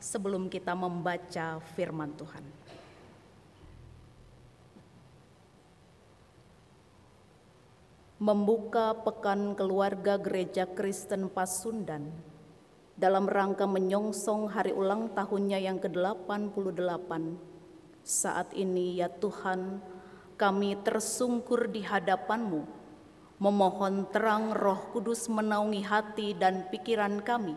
sebelum kita membaca firman Tuhan. Membuka Pekan Keluarga Gereja Kristen Pasundan dalam rangka menyongsong hari ulang tahunnya yang ke-88. Saat ini ya Tuhan, kami tersungkur di hadapan-Mu, memohon terang roh kudus menaungi hati dan pikiran kami,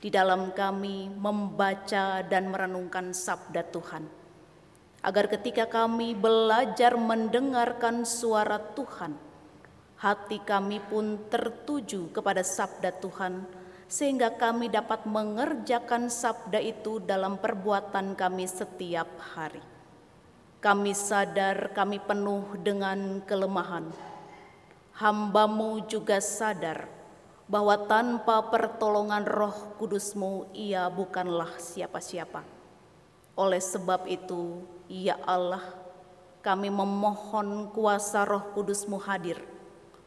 di dalam kami membaca dan merenungkan sabda Tuhan. Agar ketika kami belajar mendengarkan suara Tuhan, hati kami pun tertuju kepada sabda Tuhan, sehingga kami dapat mengerjakan sabda itu dalam perbuatan kami setiap hari. Kami sadar kami penuh dengan kelemahan. Hambamu juga sadar bahwa tanpa pertolongan roh kudusmu ia bukanlah siapa-siapa. Oleh sebab itu, ya Allah, kami memohon kuasa roh kudusmu hadir,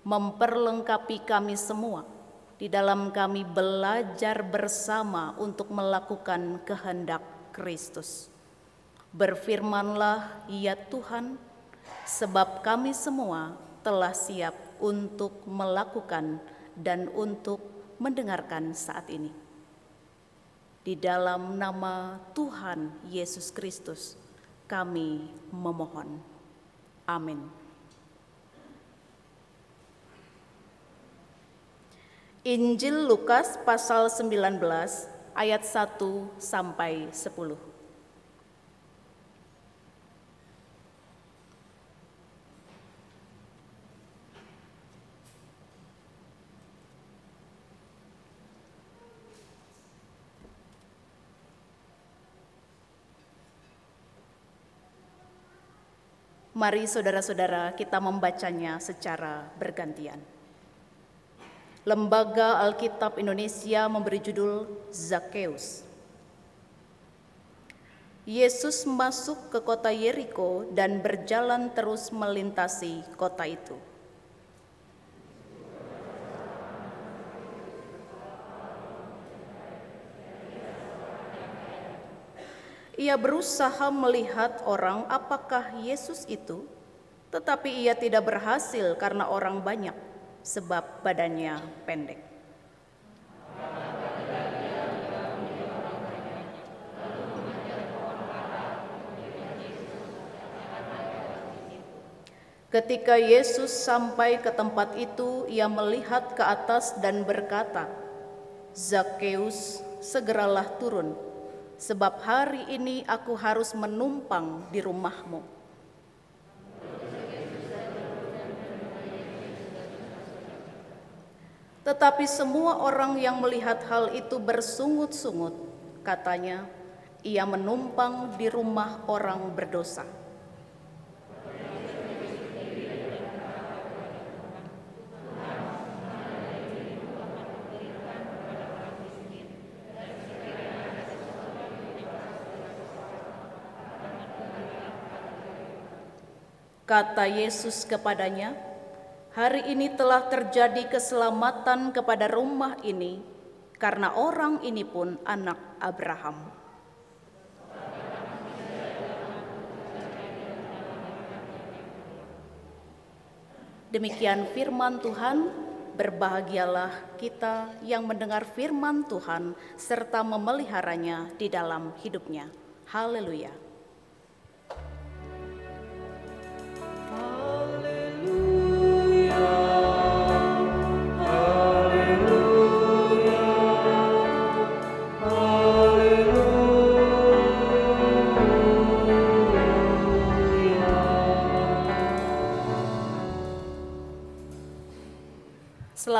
memperlengkapi kami semua, di dalam kami belajar bersama untuk melakukan kehendak Kristus. Berfirmanlah, ya Tuhan, sebab kami semua telah siap untuk melakukan dan untuk mendengarkan saat ini. Di dalam nama Tuhan Yesus Kristus, kami memohon. Amin. Injil Lukas pasal 19 ayat 1 sampai 10. Mari saudara-saudara kita membacanya secara bergantian. Lembaga Alkitab Indonesia memberi judul Zakheus. Yesus masuk ke kota Yeriko dan berjalan terus melintasi kota itu. Ia berusaha melihat orang apakah Yesus itu, tetapi ia tidak berhasil karena orang banyak, sebab badannya pendek. Ketika Yesus sampai ke tempat itu, ia melihat ke atas dan berkata, "Zakheus, segeralah turun, sebab hari ini aku harus menumpang di rumahmu." Tetapi semua orang yang melihat hal itu bersungut-sungut, katanya, "Ia menumpang di rumah orang berdosa." Kata Yesus kepadanya, "Hari ini telah terjadi keselamatan kepada rumah ini, karena orang ini pun anak Abraham." Demikian firman Tuhan, berbahagialah kita yang mendengar firman Tuhan serta memeliharanya di dalam hidupnya. Haleluya.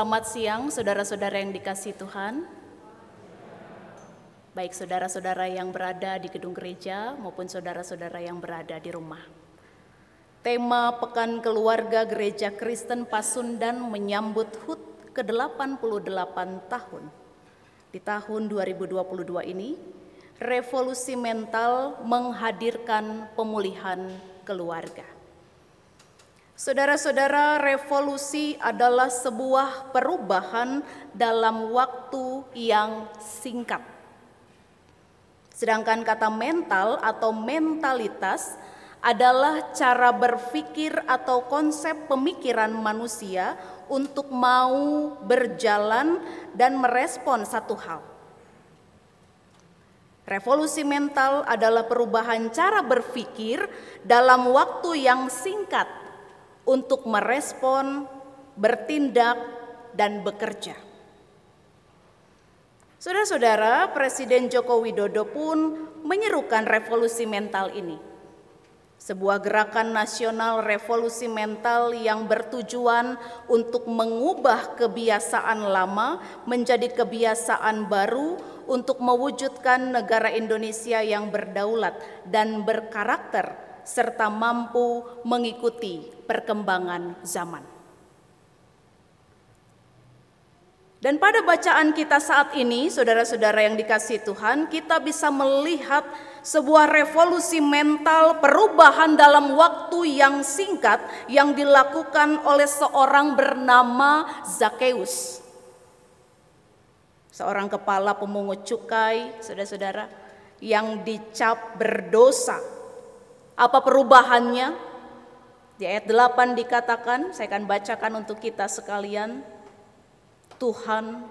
Selamat siang saudara-saudara yang dikasih Tuhan. Baik saudara-saudara yang berada di gedung gereja maupun saudara-saudara yang berada di rumah. Tema Pekan Keluarga Gereja Kristen Pasundan menyambut HUT ke-88 tahun. Di tahun 2022 ini, revolusi mental menghadirkan pemulihan keluarga. Saudara-saudara, revolusi adalah sebuah perubahan dalam waktu yang singkat. Sedangkan kata mental atau mentalitas adalah cara berpikir atau konsep pemikiran manusia untuk mau berjalan dan merespon satu hal. Revolusi mental adalah perubahan cara berpikir dalam waktu yang singkat untuk merespon, bertindak, dan bekerja. Saudara-saudara, Presiden Joko Widodo pun menyerukan revolusi mental ini. Sebuah gerakan nasional revolusi mental yang bertujuan untuk mengubah kebiasaan lama menjadi kebiasaan baru untuk mewujudkan negara Indonesia yang berdaulat dan berkarakter serta mampu mengikuti perkembangan zaman. Dan pada bacaan kita saat ini, saudara-saudara yang dikasih Tuhan, kita bisa melihat sebuah revolusi mental perubahan dalam waktu yang singkat yang dilakukan oleh seorang bernama Zakheus. Seorang kepala pemungut cukai, saudara-saudara, yang dicap berdosa. Apa perubahannya? Di ayat 8 dikatakan, saya akan bacakan untuk kita sekalian. Tuhan,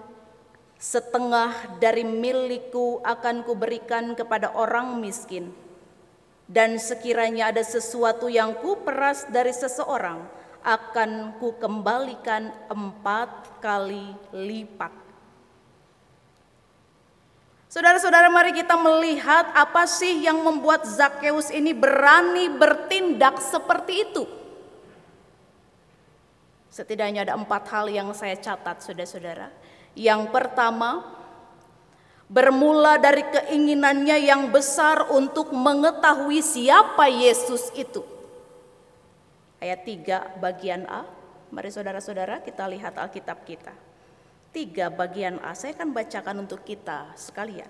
setengah dari milikku akan kuberikan kepada orang miskin. Dan sekiranya ada sesuatu yang kuperas dari seseorang, akan kukembalikan empat kali lipat. Saudara-saudara mari kita melihat apa sih yang membuat Zakheus ini berani bertindak seperti itu. Setidaknya ada empat hal yang saya catat, saudara-saudara. Yang pertama, bermula dari keinginannya yang besar untuk mengetahui siapa Yesus itu. Ayat 3 bagian A. Mari saudara-saudara kita lihat Alkitab kita. Tiga bagian A, saya akan bacakan untuk kita sekalian.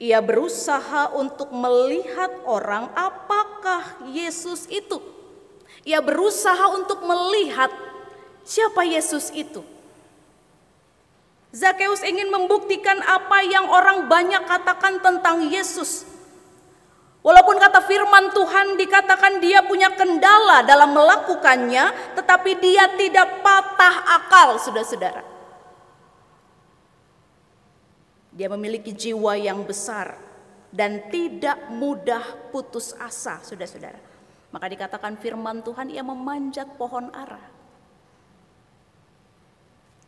Ia berusaha untuk melihat orang apakah Yesus itu. Ia berusaha untuk melihat Siapa Yesus itu? Zakheus ingin membuktikan apa yang orang banyak katakan tentang Yesus. Walaupun kata firman Tuhan dikatakan dia punya kendala dalam melakukannya, tetapi dia tidak patah akal, saudara-saudara. Dia memiliki jiwa yang besar dan tidak mudah putus asa, saudara-saudara. Maka dikatakan firman Tuhan ia memanjat pohon ara.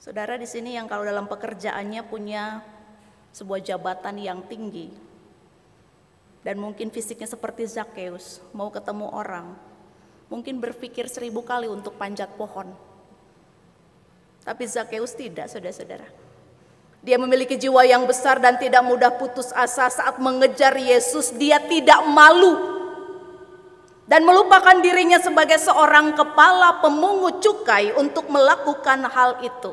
Saudara di sini yang kalau dalam pekerjaannya punya sebuah jabatan yang tinggi dan mungkin fisiknya seperti Zakheus, mau ketemu orang, mungkin berpikir seribu kali untuk panjat pohon. Tapi Zakheus tidak, saudara-saudara. Dia memiliki jiwa yang besar dan tidak mudah putus asa saat mengejar Yesus. Dia tidak malu dan melupakan dirinya sebagai seorang kepala pemungut cukai untuk melakukan hal itu.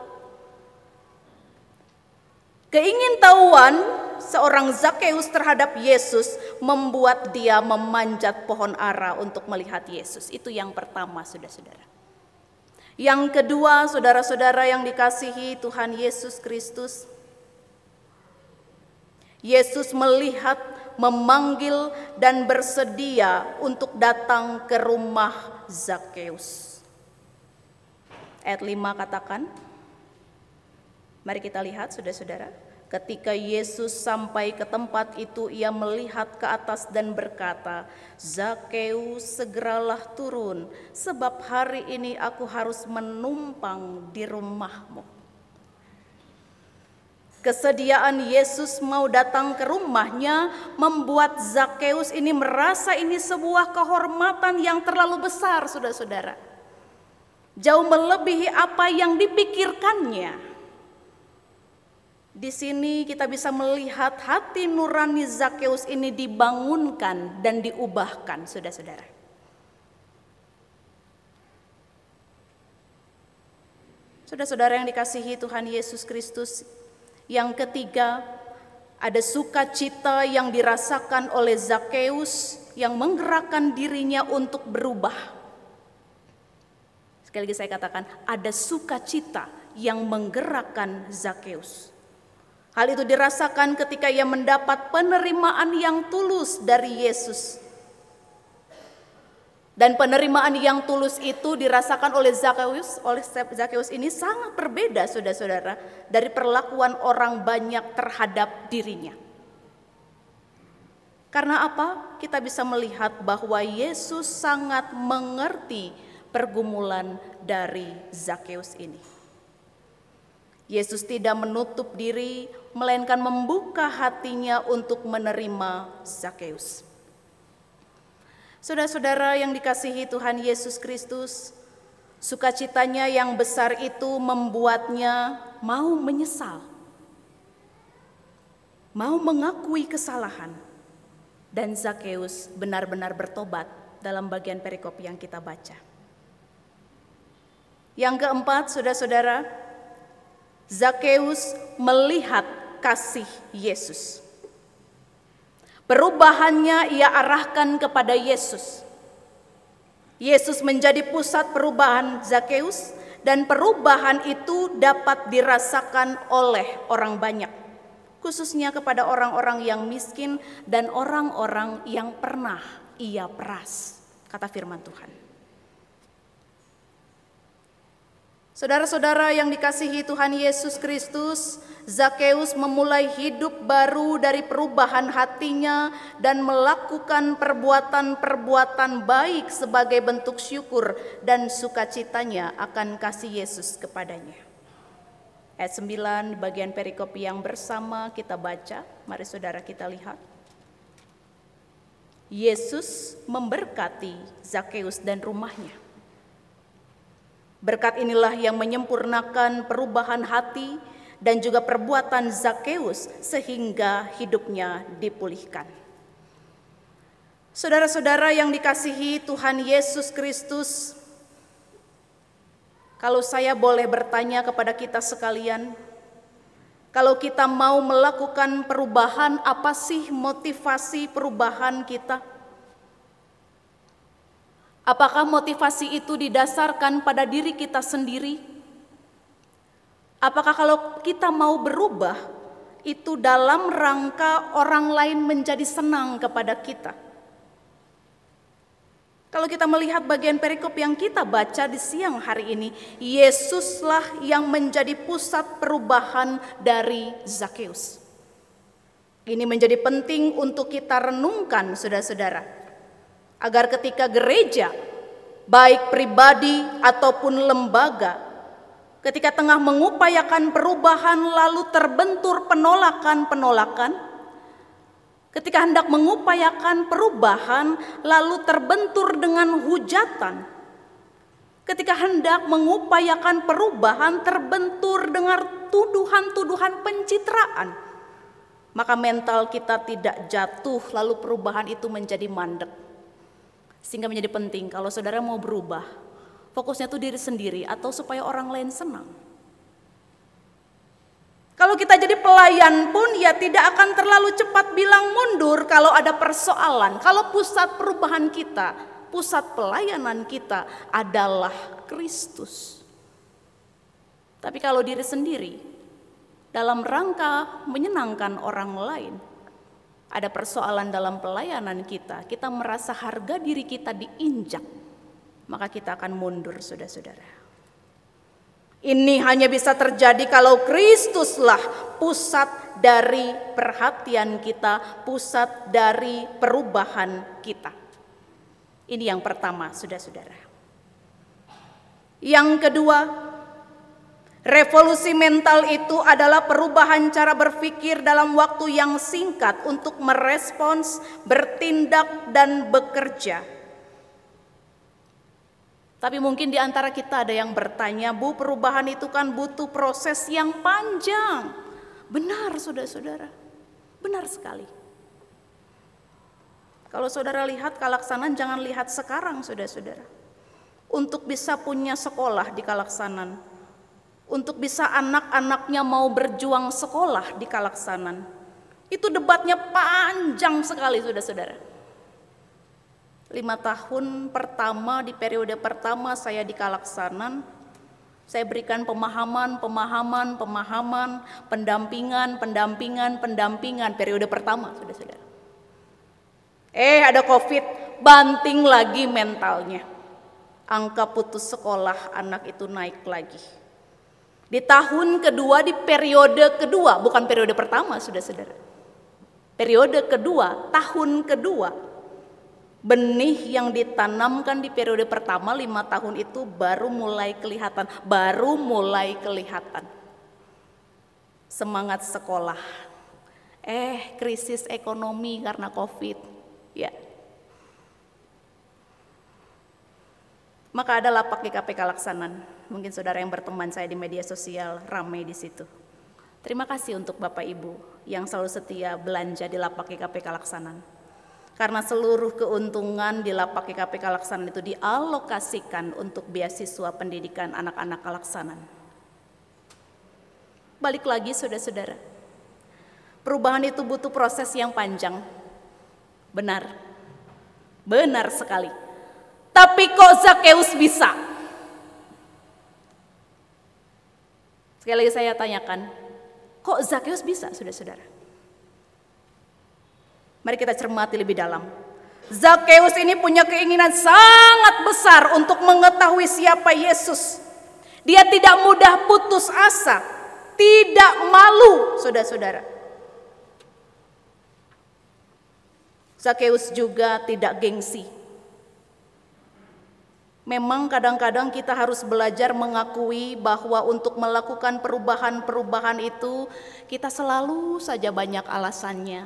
Keingintahuan seorang Zakheus terhadap Yesus membuat dia memanjat pohon ara untuk melihat Yesus. Itu yang pertama, saudara-saudara. Yang kedua, saudara-saudara yang dikasihi Tuhan Yesus Kristus, Yesus melihat, memanggil, dan bersedia untuk datang ke rumah Zakheus. Ayat 5 katakan, Mari kita lihat saudara-saudara. Ketika Yesus sampai ke tempat itu, ia melihat ke atas dan berkata, Zakheus segeralah turun, sebab hari ini aku harus menumpang di rumahmu. Kesediaan Yesus mau datang ke rumahnya membuat Zakheus ini merasa ini sebuah kehormatan yang terlalu besar, saudara-saudara. Jauh melebihi apa yang dipikirkannya. Di sini kita bisa melihat hati nurani Zakheus ini dibangunkan dan diubahkan, saudara-saudara. Saudara-saudara yang dikasihi Tuhan Yesus Kristus, yang ketiga ada sukacita yang dirasakan oleh Zakheus yang menggerakkan dirinya untuk berubah. Sekali lagi saya katakan, ada sukacita yang menggerakkan Zakheus. Hal itu dirasakan ketika ia mendapat penerimaan yang tulus dari Yesus. Dan penerimaan yang tulus itu dirasakan oleh Zakheus, oleh Zakheus ini sangat berbeda saudara-saudara dari perlakuan orang banyak terhadap dirinya. Karena apa? Kita bisa melihat bahwa Yesus sangat mengerti pergumulan dari Zakheus ini. Yesus tidak menutup diri, melainkan membuka hatinya untuk menerima Zakheus. Saudara-saudara yang dikasihi Tuhan Yesus Kristus, sukacitanya yang besar itu membuatnya mau menyesal, mau mengakui kesalahan, dan Zakheus benar-benar bertobat dalam bagian perikop yang kita baca. Yang keempat, saudara-saudara, Zakheus melihat kasih Yesus. Perubahannya ia arahkan kepada Yesus. Yesus menjadi pusat perubahan Zakheus dan perubahan itu dapat dirasakan oleh orang banyak, khususnya kepada orang-orang yang miskin dan orang-orang yang pernah ia peras, kata firman Tuhan. Saudara-saudara yang dikasihi Tuhan Yesus Kristus, Zakheus memulai hidup baru dari perubahan hatinya dan melakukan perbuatan-perbuatan baik sebagai bentuk syukur dan sukacitanya akan kasih Yesus kepadanya. Ayat 9 bagian perikop yang bersama kita baca, mari saudara kita lihat. Yesus memberkati Zakheus dan rumahnya. Berkat inilah yang menyempurnakan perubahan hati dan juga perbuatan Zakheus sehingga hidupnya dipulihkan. Saudara-saudara yang dikasihi Tuhan Yesus Kristus, kalau saya boleh bertanya kepada kita sekalian, kalau kita mau melakukan perubahan, apa sih motivasi perubahan kita? Apakah motivasi itu didasarkan pada diri kita sendiri? Apakah kalau kita mau berubah, itu dalam rangka orang lain menjadi senang kepada kita? Kalau kita melihat bagian perikop yang kita baca di siang hari ini, Yesuslah yang menjadi pusat perubahan dari Zakheus. Ini menjadi penting untuk kita renungkan, saudara-saudara agar ketika gereja, baik pribadi ataupun lembaga, ketika tengah mengupayakan perubahan lalu terbentur penolakan-penolakan, ketika hendak mengupayakan perubahan lalu terbentur dengan hujatan, ketika hendak mengupayakan perubahan terbentur dengan tuduhan-tuduhan pencitraan, maka mental kita tidak jatuh lalu perubahan itu menjadi mandek. Sehingga menjadi penting kalau saudara mau berubah, fokusnya itu diri sendiri atau supaya orang lain senang. Kalau kita jadi pelayan pun ya tidak akan terlalu cepat bilang mundur kalau ada persoalan. Kalau pusat perubahan kita, pusat pelayanan kita adalah Kristus. Tapi kalau diri sendiri dalam rangka menyenangkan orang lain, ada persoalan dalam pelayanan kita, kita merasa harga diri kita diinjak, maka kita akan mundur, saudara-saudara. Ini hanya bisa terjadi kalau Kristuslah pusat dari perhatian kita, pusat dari perubahan kita. Ini yang pertama, saudara-saudara. Yang kedua, Revolusi mental itu adalah perubahan cara berpikir dalam waktu yang singkat untuk merespons, bertindak, dan bekerja. Tapi mungkin di antara kita ada yang bertanya, Bu, perubahan itu kan butuh proses yang panjang. Benar, saudara-saudara, benar sekali. Kalau saudara lihat kalaksanan, jangan lihat sekarang, saudara-saudara. Untuk bisa punya sekolah di kalaksanan, untuk bisa anak-anaknya mau berjuang sekolah di Kalaksanan. Itu debatnya panjang sekali saudara-saudara. Lima tahun pertama di periode pertama saya di Kalaksanan, Saya berikan pemahaman, pemahaman, pemahaman, pendampingan, pendampingan, pendampingan periode pertama, sudah-sudah. Eh, ada COVID, banting lagi mentalnya. Angka putus sekolah anak itu naik lagi. Di tahun kedua, di periode kedua, bukan periode pertama, sudah saudara. Periode kedua, tahun kedua, benih yang ditanamkan di periode pertama lima tahun itu baru mulai kelihatan, baru mulai kelihatan. Semangat sekolah, eh krisis ekonomi karena COVID, ya. Maka ada lapak di KPK Laksanan. Mungkin saudara yang berteman saya di media sosial ramai di situ. Terima kasih untuk Bapak Ibu yang selalu setia belanja di lapak KPK Laksanan karena seluruh keuntungan di lapak KPK Laksanan itu dialokasikan untuk beasiswa pendidikan anak-anak Laksanan. Balik lagi saudara-saudara, perubahan itu butuh proses yang panjang. Benar, benar sekali. Tapi kok Zakeus bisa? Sekali lagi saya tanyakan, kok Zakeus bisa, saudara-saudara? Mari kita cermati lebih dalam. Zakheus ini punya keinginan sangat besar untuk mengetahui siapa Yesus. Dia tidak mudah putus asa, tidak malu, saudara-saudara. Zakheus juga tidak gengsi. Memang kadang-kadang kita harus belajar mengakui bahwa untuk melakukan perubahan-perubahan itu kita selalu saja banyak alasannya.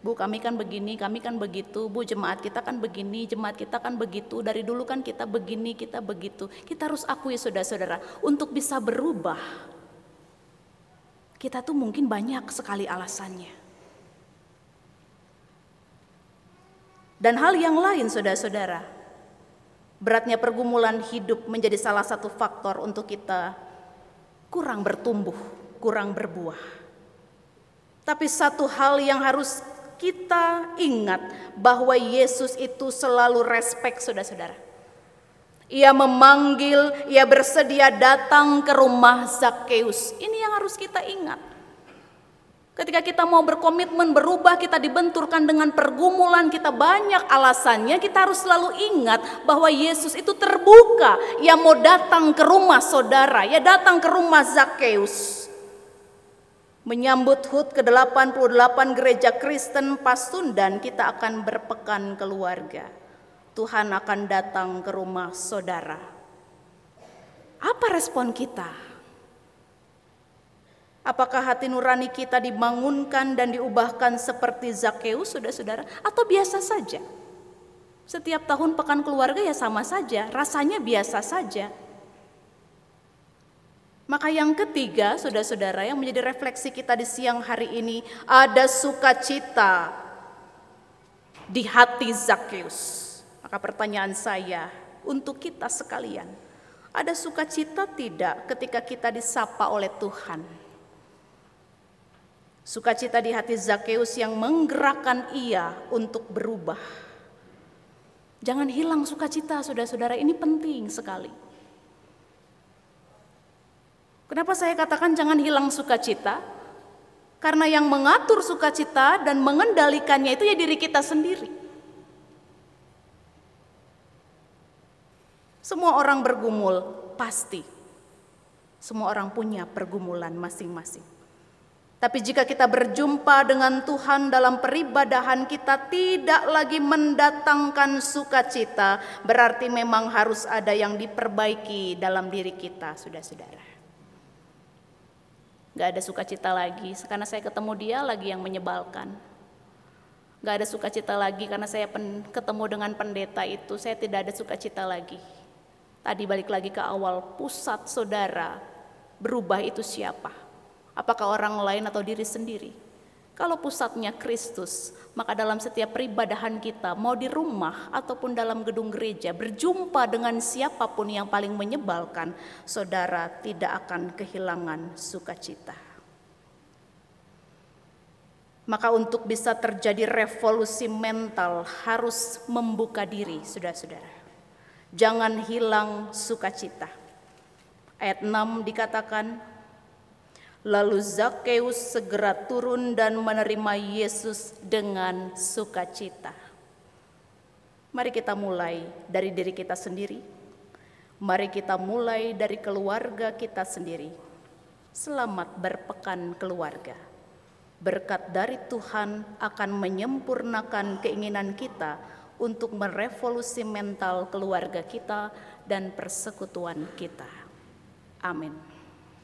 Bu kami kan begini, kami kan begitu, Bu jemaat kita kan begini, jemaat kita kan begitu, dari dulu kan kita begini, kita begitu. Kita harus akui saudara-saudara, untuk bisa berubah, kita tuh mungkin banyak sekali alasannya. Dan hal yang lain saudara-saudara, beratnya pergumulan hidup menjadi salah satu faktor untuk kita kurang bertumbuh, kurang berbuah. Tapi satu hal yang harus kita ingat bahwa Yesus itu selalu respect saudara-saudara. Ia memanggil, ia bersedia datang ke rumah Zakheus. Ini yang harus kita ingat. Ketika kita mau berkomitmen berubah, kita dibenturkan dengan pergumulan, kita banyak alasannya, kita harus selalu ingat bahwa Yesus itu terbuka. Ia mau datang ke rumah saudara, ia datang ke rumah Zakheus. Menyambut HUT ke-88 Gereja Kristen Pasundan, kita akan berpekan keluarga. Tuhan akan datang ke rumah saudara. Apa respon kita? Apakah hati nurani kita dibangunkan dan diubahkan seperti Zakheus, saudara-saudara, atau biasa saja? Setiap tahun pekan keluarga ya sama saja, rasanya biasa saja. Maka yang ketiga, saudara-saudara, yang menjadi refleksi kita di siang hari ini, ada sukacita di hati Zakheus. Maka pertanyaan saya untuk kita sekalian, ada sukacita tidak ketika kita disapa oleh Tuhan? Sukacita di hati Zakheus yang menggerakkan ia untuk berubah. Jangan hilang sukacita, saudara-saudara, ini penting sekali. Kenapa saya katakan jangan hilang sukacita? Karena yang mengatur sukacita dan mengendalikannya itu ya diri kita sendiri. Semua orang bergumul, pasti. Semua orang punya pergumulan masing-masing. Tapi jika kita berjumpa dengan Tuhan dalam peribadahan kita tidak lagi mendatangkan sukacita, berarti memang harus ada yang diperbaiki dalam diri kita, sudah-saudara gak ada sukacita lagi karena saya ketemu dia lagi yang menyebalkan. Gak ada sukacita lagi karena saya pen, ketemu dengan pendeta itu, saya tidak ada sukacita lagi. Tadi balik lagi ke awal, pusat saudara berubah itu siapa? Apakah orang lain atau diri sendiri? Kalau pusatnya Kristus, maka dalam setiap peribadahan kita, mau di rumah ataupun dalam gedung gereja, berjumpa dengan siapa pun yang paling menyebalkan, saudara tidak akan kehilangan sukacita. Maka untuk bisa terjadi revolusi mental harus membuka diri, saudara-saudara. Jangan hilang sukacita. Ayat 6 dikatakan, Lalu Zakheus segera turun dan menerima Yesus dengan sukacita. Mari kita mulai dari diri kita sendiri. Mari kita mulai dari keluarga kita sendiri. Selamat berpekan keluarga. Berkat dari Tuhan akan menyempurnakan keinginan kita untuk merevolusi mental keluarga kita dan persekutuan kita. Amin.